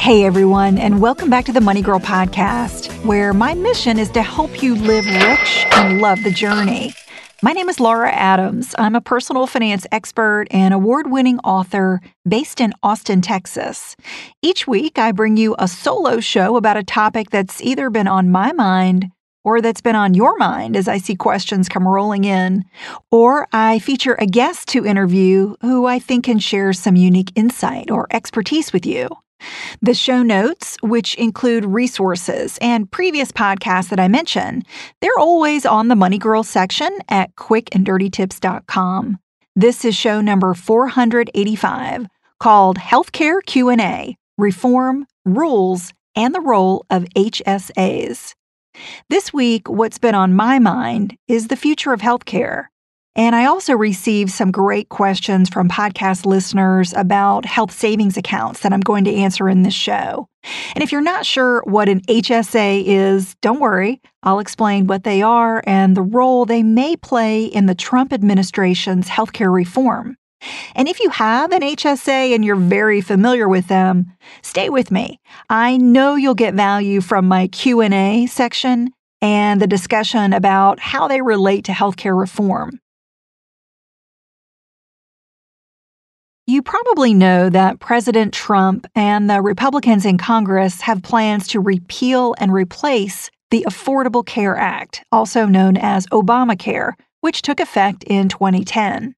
Hey everyone, and welcome back to the Money Girl podcast, where my mission is to help you live rich and love the journey. My name is Laura Adams. I'm a personal finance expert and award winning author based in Austin, Texas. Each week, I bring you a solo show about a topic that's either been on my mind or that's been on your mind as I see questions come rolling in, or I feature a guest to interview who I think can share some unique insight or expertise with you. The show notes, which include resources and previous podcasts that I mention, they're always on the Money Girl section at quickanddirtytips.com. This is show number 485 called Healthcare Q&A: Reform, Rules, and the Role of HSAs. This week, what's been on my mind is the future of healthcare. And I also received some great questions from podcast listeners about health savings accounts that I'm going to answer in this show. And if you're not sure what an HSA is, don't worry. I'll explain what they are and the role they may play in the Trump administration's healthcare reform. And if you have an HSA and you're very familiar with them, stay with me. I know you'll get value from my Q&A section and the discussion about how they relate to healthcare reform. You probably know that President Trump and the Republicans in Congress have plans to repeal and replace the Affordable Care Act, also known as Obamacare, which took effect in 2010.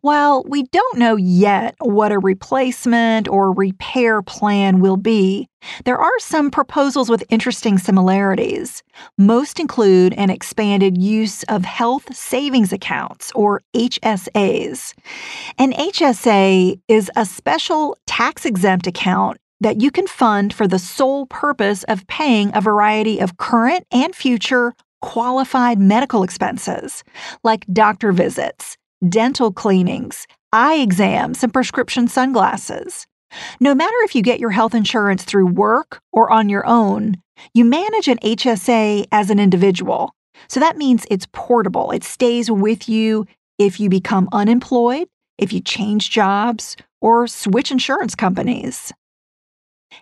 While we don't know yet what a replacement or repair plan will be, there are some proposals with interesting similarities. Most include an expanded use of health savings accounts, or HSAs. An HSA is a special tax exempt account that you can fund for the sole purpose of paying a variety of current and future qualified medical expenses, like doctor visits dental cleanings, eye exams, and prescription sunglasses. No matter if you get your health insurance through work or on your own, you manage an HSA as an individual. So that means it's portable. It stays with you if you become unemployed, if you change jobs, or switch insurance companies.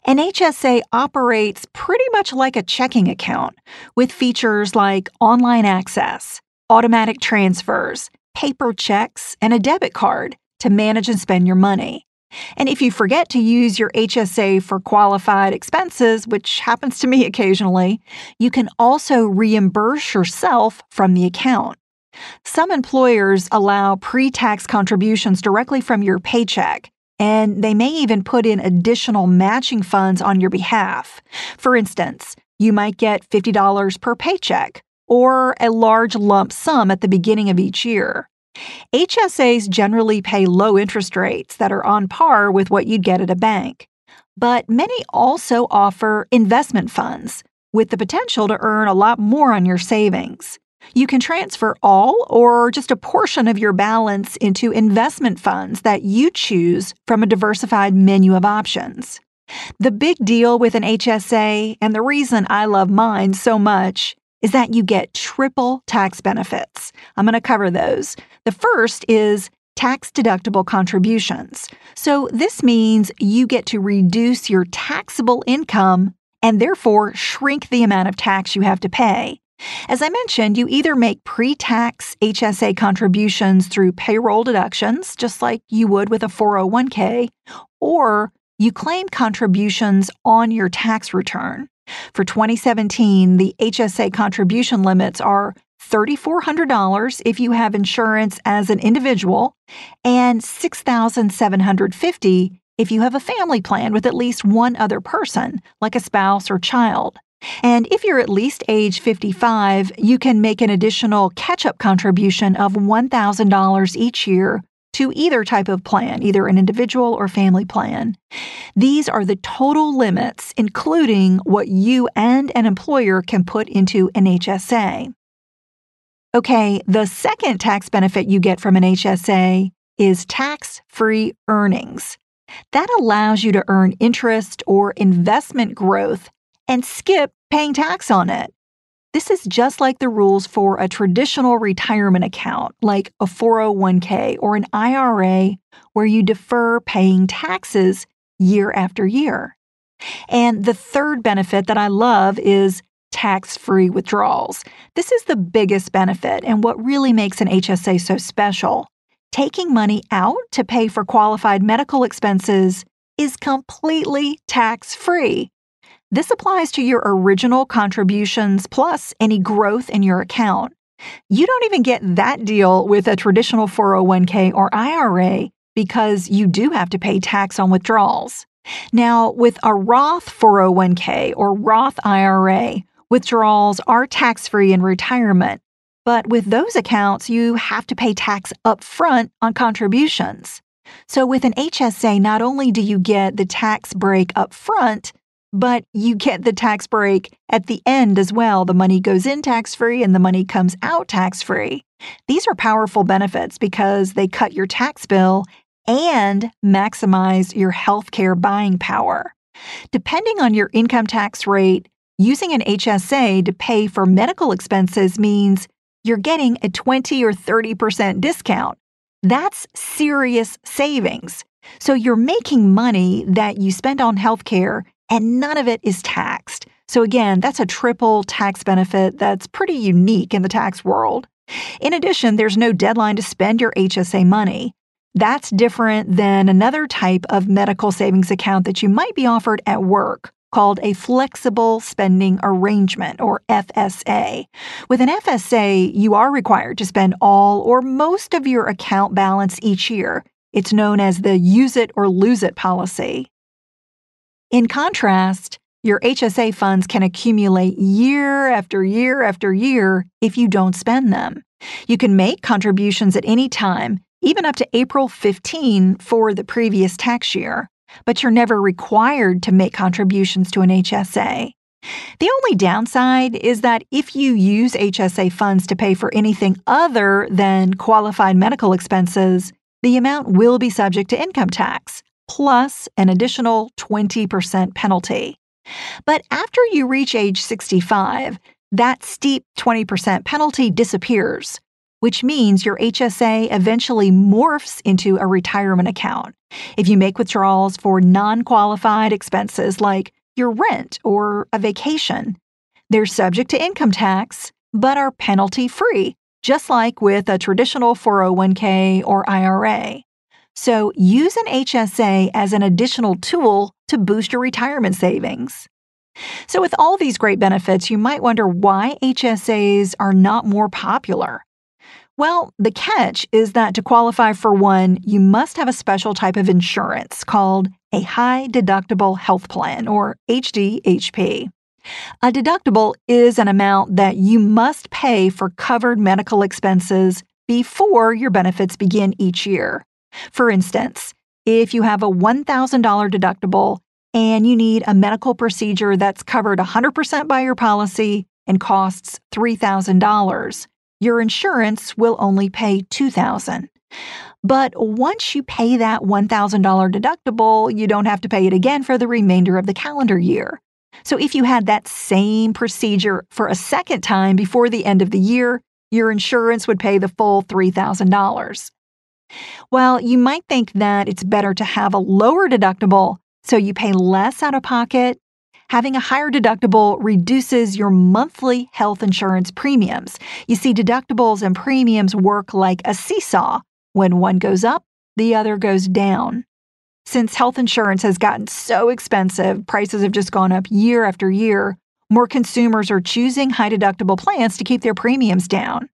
An HSA operates pretty much like a checking account with features like online access, automatic transfers, paper checks, and a debit card to manage and spend your money. And if you forget to use your HSA for qualified expenses, which happens to me occasionally, you can also reimburse yourself from the account. Some employers allow pre tax contributions directly from your paycheck, and they may even put in additional matching funds on your behalf. For instance, you might get $50 per paycheck, or a large lump sum at the beginning of each year. HSAs generally pay low interest rates that are on par with what you'd get at a bank. But many also offer investment funds with the potential to earn a lot more on your savings. You can transfer all or just a portion of your balance into investment funds that you choose from a diversified menu of options. The big deal with an HSA, and the reason I love mine so much, is that you get triple tax benefits. I'm going to cover those. The first is tax deductible contributions. So this means you get to reduce your taxable income and therefore shrink the amount of tax you have to pay. As I mentioned, you either make pre tax HSA contributions through payroll deductions, just like you would with a 401k, or you claim contributions on your tax return. For 2017, the HSA contribution limits are $3,400 if you have insurance as an individual and 6,750 if you have a family plan with at least one other person, like a spouse or child. And if you're at least age 55, you can make an additional catch up contribution of $1,000 each year to either type of plan, either an individual or family plan. These are the total limits, including what you and an employer can put into an HSA. Okay, the second tax benefit you get from an HSA is tax free earnings. That allows you to earn interest or investment growth and skip paying tax on it. This is just like the rules for a traditional retirement account, like a 401k or an IRA, where you defer paying taxes year after year. And the third benefit that I love is tax free withdrawals. This is the biggest benefit and what really makes an HSA so special. Taking money out to pay for qualified medical expenses is completely tax free. This applies to your original contributions plus any growth in your account. You don't even get that deal with a traditional 401k or IRA because you do have to pay tax on withdrawals. Now, with a Roth 401k or Roth IRA, withdrawals are tax free in retirement. But with those accounts, you have to pay tax upfront on contributions. So with an HSA, not only do you get the tax break up front, but you get the tax break at the end as well. The money goes in tax free and the money comes out tax free. These are powerful benefits because they cut your tax bill and maximize your healthcare buying power. Depending on your income tax rate, using an HSA to pay for medical expenses means you're getting a 20 or 30% discount. That's serious savings. So you're making money that you spend on healthcare and none of it is taxed. So, again, that's a triple tax benefit that's pretty unique in the tax world. In addition, there's no deadline to spend your HSA money. That's different than another type of medical savings account that you might be offered at work called a flexible spending arrangement or FSA. With an FSA, you are required to spend all or most of your account balance each year. It's known as the use it or lose it policy. In contrast, your HSA funds can accumulate year after year after year if you don't spend them. You can make contributions at any time, even up to April 15 for the previous tax year, but you're never required to make contributions to an HSA. The only downside is that if you use HSA funds to pay for anything other than qualified medical expenses, the amount will be subject to income tax, plus an additional 20% penalty. But after you reach age 65, that steep 20% penalty disappears, which means your HSA eventually morphs into a retirement account. If you make withdrawals for non qualified expenses like your rent or a vacation, they're subject to income tax but are penalty free, just like with a traditional 401k or IRA. So use an HSA as an additional tool to boost your retirement savings. So, with all these great benefits, you might wonder why HSAs are not more popular. Well, the catch is that to qualify for one, you must have a special type of insurance called a high deductible health plan, or HDHP. A deductible is an amount that you must pay for covered medical expenses before your benefits begin each year. For instance, if you have a $1,000 deductible and you need a medical procedure that's covered 100% by your policy and costs $3,000, your insurance will only pay $2,000. But once you pay that $1,000 deductible, you don't have to pay it again for the remainder of the calendar year. So if you had that same procedure for a second time before the end of the year, your insurance would pay the full $3,000. Well, you might think that it's better to have a lower deductible so you pay less out of pocket. Having a higher deductible reduces your monthly health insurance premiums. You see, deductibles and premiums work like a seesaw. When one goes up, the other goes down. Since health insurance has gotten so expensive, prices have just gone up year after year, more consumers are choosing high deductible plans to keep their premiums down.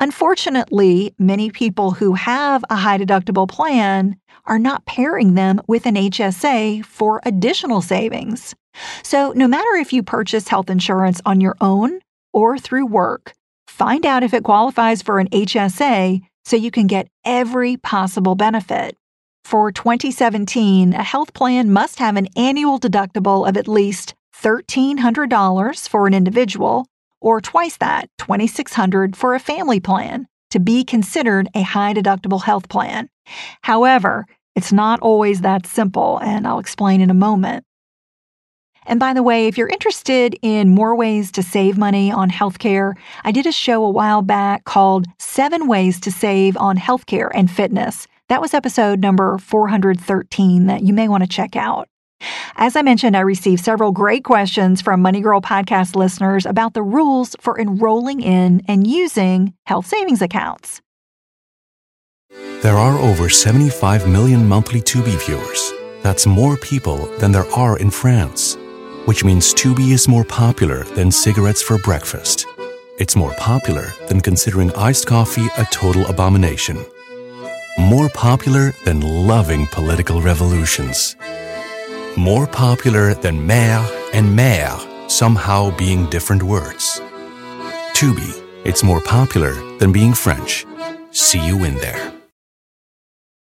Unfortunately, many people who have a high deductible plan are not pairing them with an HSA for additional savings. So, no matter if you purchase health insurance on your own or through work, find out if it qualifies for an HSA so you can get every possible benefit. For 2017, a health plan must have an annual deductible of at least $1,300 for an individual or twice that, 2600 for a family plan to be considered a high deductible health plan. However, it's not always that simple, and I'll explain in a moment. And by the way, if you're interested in more ways to save money on healthcare, I did a show a while back called Seven Ways to Save on Healthcare and Fitness. That was episode number 413 that you may want to check out. As I mentioned, I received several great questions from Money Girl podcast listeners about the rules for enrolling in and using health savings accounts. There are over 75 million monthly Tubi viewers. That's more people than there are in France, which means Tubi is more popular than cigarettes for breakfast. It's more popular than considering iced coffee a total abomination. More popular than loving political revolutions more popular than mère and mère somehow being different words. Tubi, it's more popular than being French. See you in there.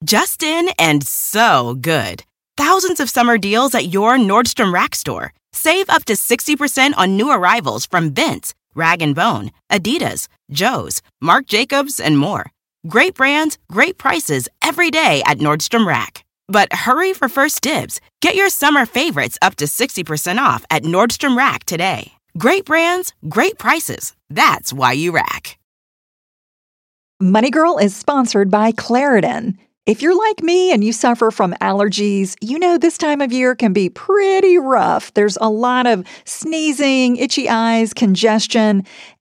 Just in and so good. Thousands of summer deals at your Nordstrom Rack store. Save up to 60% on new arrivals from Vince, Rag & Bone, Adidas, Joe's, Marc Jacobs, and more. Great brands, great prices every day at Nordstrom Rack. But hurry for first dibs. Get your summer favorites up to 60% off at Nordstrom Rack today. Great brands, great prices. That's why you rack. Money Girl is sponsored by Claritin. If you're like me and you suffer from allergies, you know this time of year can be pretty rough. There's a lot of sneezing, itchy eyes, congestion,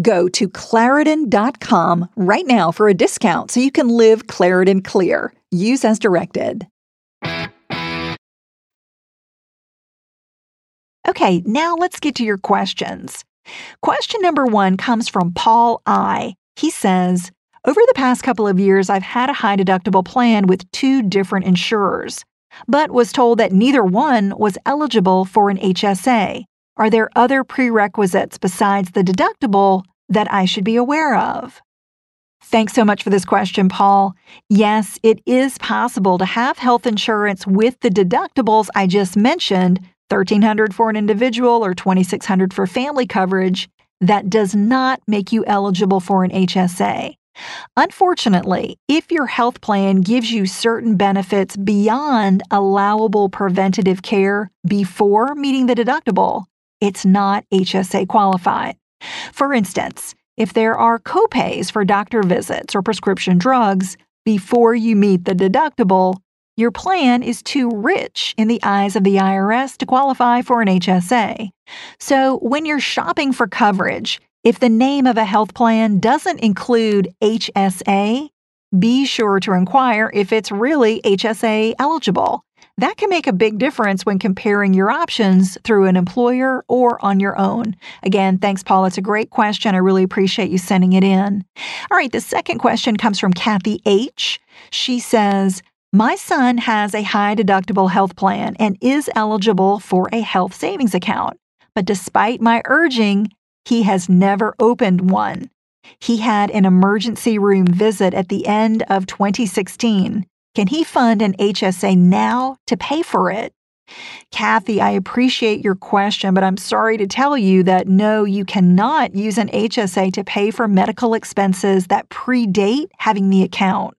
Go to Claritin.com right now for a discount so you can live Claritin clear. Use as directed. Okay, now let's get to your questions. Question number one comes from Paul I. He says, Over the past couple of years, I've had a high deductible plan with two different insurers, but was told that neither one was eligible for an HSA. Are there other prerequisites besides the deductible that I should be aware of? Thanks so much for this question, Paul. Yes, it is possible to have health insurance with the deductibles I just mentioned, 1300 for an individual or 2600 for family coverage. That does not make you eligible for an HSA. Unfortunately, if your health plan gives you certain benefits beyond allowable preventative care before meeting the deductible, it's not HSA qualified. For instance, if there are copays for doctor visits or prescription drugs before you meet the deductible, your plan is too rich in the eyes of the IRS to qualify for an HSA. So, when you're shopping for coverage, if the name of a health plan doesn't include HSA, be sure to inquire if it's really HSA eligible. That can make a big difference when comparing your options through an employer or on your own. Again, thanks, Paul. It's a great question. I really appreciate you sending it in. All right, the second question comes from Kathy H. She says, my son has a high deductible health plan and is eligible for a health savings account. but despite my urging, he has never opened one. He had an emergency room visit at the end of 2016. Can he fund an HSA now to pay for it? Kathy, I appreciate your question, but I'm sorry to tell you that no, you cannot use an HSA to pay for medical expenses that predate having the account.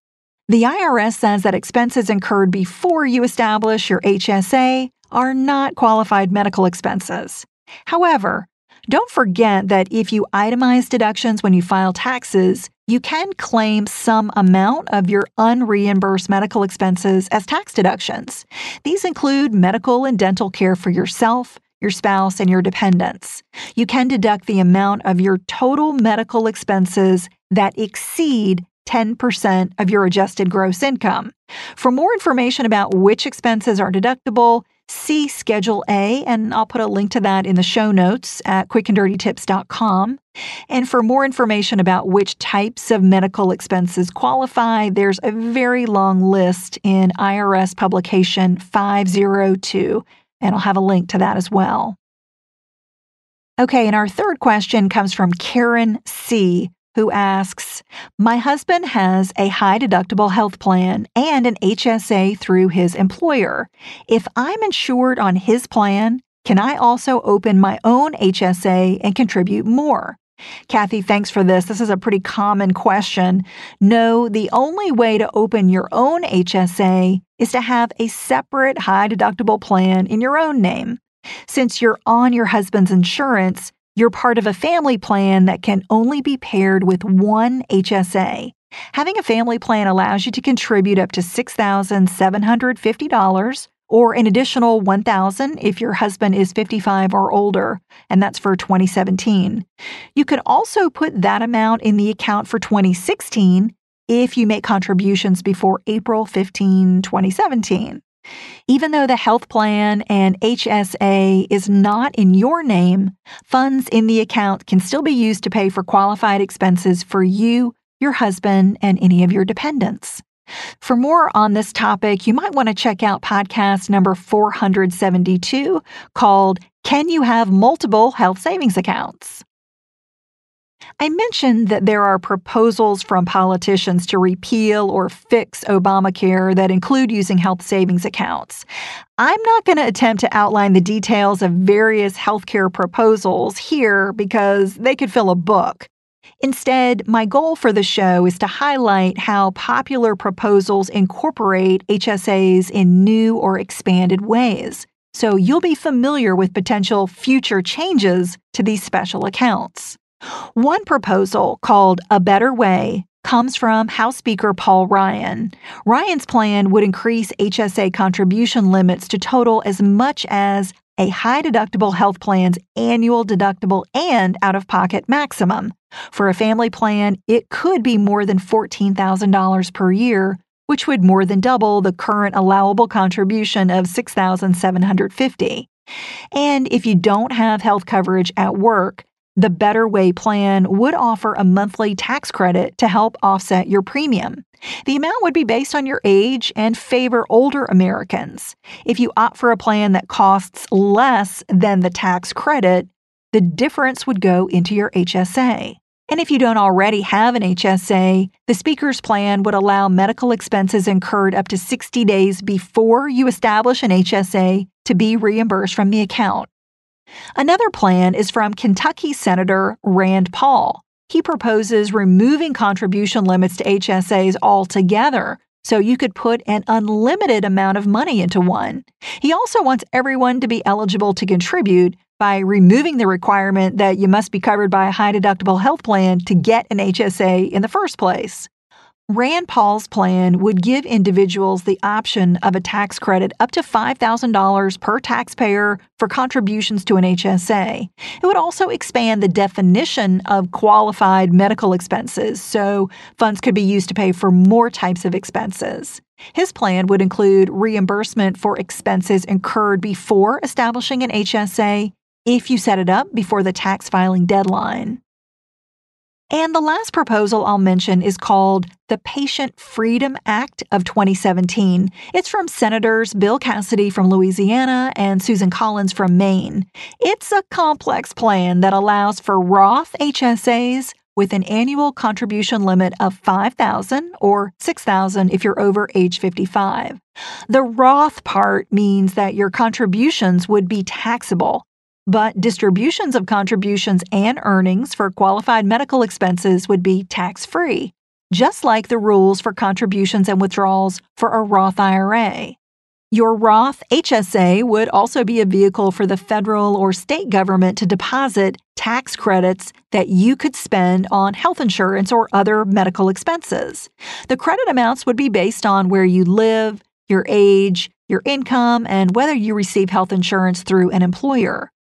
The IRS says that expenses incurred before you establish your HSA are not qualified medical expenses. However, don't forget that if you itemize deductions when you file taxes, you can claim some amount of your unreimbursed medical expenses as tax deductions. These include medical and dental care for yourself, your spouse, and your dependents. You can deduct the amount of your total medical expenses that exceed 10% of your adjusted gross income. For more information about which expenses are deductible, see Schedule A, and I'll put a link to that in the show notes at quickanddirtytips.com. And for more information about which types of medical expenses qualify, there's a very long list in IRS publication 502, and I'll have a link to that as well. Okay, and our third question comes from Karen C who asks My husband has a high deductible health plan and an HSA through his employer. If I'm insured on his plan, can I also open my own HSA and contribute more? Kathy, thanks for this. This is a pretty common question. No, the only way to open your own HSA is to have a separate high deductible plan in your own name. Since you're on your husband's insurance, you're part of a family plan that can only be paired with one HSA. Having a family plan allows you to contribute up to $6,750 or an additional 1000 if your husband is 55 or older, and that's for 2017. You can also put that amount in the account for 2016 if you make contributions before April 15, 2017. Even though the health plan and HSA is not in your name, funds in the account can still be used to pay for qualified expenses for you, your husband, and any of your dependents. For more on this topic, you might want to check out podcast number 472 called Can You Have Multiple Health Savings Accounts? I mentioned that there are proposals from politicians to repeal or fix Obamacare that include using health savings accounts. I'm not going to attempt to outline the details of various healthcare proposals here because they could fill a book. Instead, my goal for the show is to highlight how popular proposals incorporate HSAs in new or expanded ways, so you'll be familiar with potential future changes to these special accounts. One proposal, called A Better Way, comes from House Speaker Paul Ryan. Ryan's plan would increase HSA contribution limits to total as much as a high deductible health plan's annual deductible and out of pocket maximum. For a family plan, it could be more than $14,000 per year, which would more than double the current allowable contribution of 6,750. And if you don't have health coverage at work, the Better Way plan would offer a monthly tax credit to help offset your premium. The amount would be based on your age and favor older Americans. If you opt for a plan that costs less than the tax credit, the difference would go into your HSA. And if you don't already have an HSA, the speaker's plan would allow medical expenses incurred up to 60 days before you establish an HSA to be reimbursed from the account. Another plan is from Kentucky Senator Rand Paul. He proposes removing contribution limits to HSAs altogether so you could put an unlimited amount of money into one. He also wants everyone to be eligible to contribute by removing the requirement that you must be covered by a high deductible health plan to get an HSA in the first place. Rand Paul's plan would give individuals the option of a tax credit up to $5,000 per taxpayer for contributions to an HSA. It would also expand the definition of qualified medical expenses, so funds could be used to pay for more types of expenses. His plan would include reimbursement for expenses incurred before establishing an HSA if you set it up before the tax filing deadline. And the last proposal I'll mention is called the Patient Freedom Act of 2017. It's from Senators Bill Cassidy from Louisiana and Susan Collins from Maine. It's a complex plan that allows for Roth HSAs with an annual contribution limit of 5000 or 6000 if you're over age 55. The Roth part means that your contributions would be taxable but distributions of contributions and earnings for qualified medical expenses would be tax free, just like the rules for contributions and withdrawals for a Roth IRA. Your Roth HSA would also be a vehicle for the federal or state government to deposit tax credits that you could spend on health insurance or other medical expenses. The credit amounts would be based on where you live, your age, your income, and whether you receive health insurance through an employer.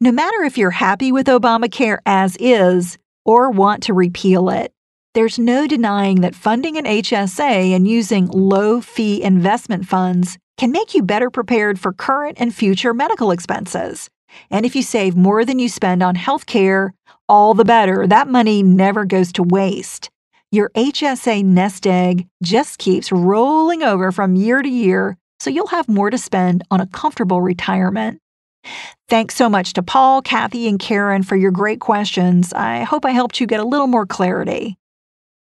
No matter if you're happy with Obamacare as is or want to repeal it, there's no denying that funding an HSA and using low fee investment funds can make you better prepared for current and future medical expenses. And if you save more than you spend on health care, all the better. That money never goes to waste. Your HSA nest egg just keeps rolling over from year to year, so you'll have more to spend on a comfortable retirement. Thanks so much to Paul, Kathy, and Karen for your great questions. I hope I helped you get a little more clarity.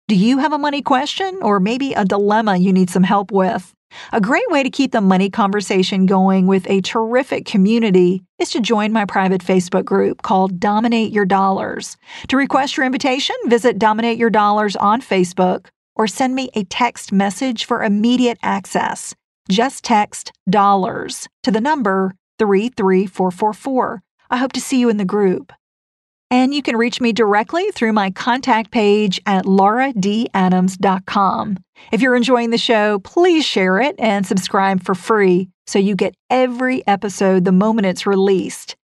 Do you have a money question or maybe a dilemma you need some help with? A great way to keep the money conversation going with a terrific community is to join my private Facebook group called Dominate Your Dollars. To request your invitation, visit Dominate Your Dollars on Facebook or send me a text message for immediate access. Just text dollars to the number 33444. I hope to see you in the group. And you can reach me directly through my contact page at lauradadams.com. If you're enjoying the show, please share it and subscribe for free so you get every episode the moment it's released.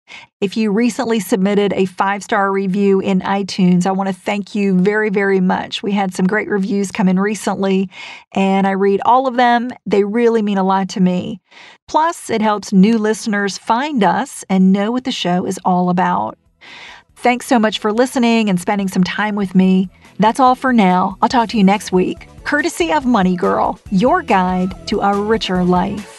If you recently submitted a five star review in iTunes, I want to thank you very, very much. We had some great reviews come in recently, and I read all of them. They really mean a lot to me. Plus, it helps new listeners find us and know what the show is all about. Thanks so much for listening and spending some time with me. That's all for now. I'll talk to you next week, courtesy of Money Girl, your guide to a richer life.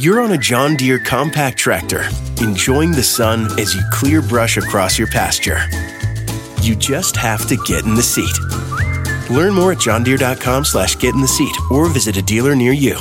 You're on a John Deere compact tractor, enjoying the sun as you clear brush across your pasture. You just have to get in the seat. Learn more at johndeere.com slash get in the seat or visit a dealer near you.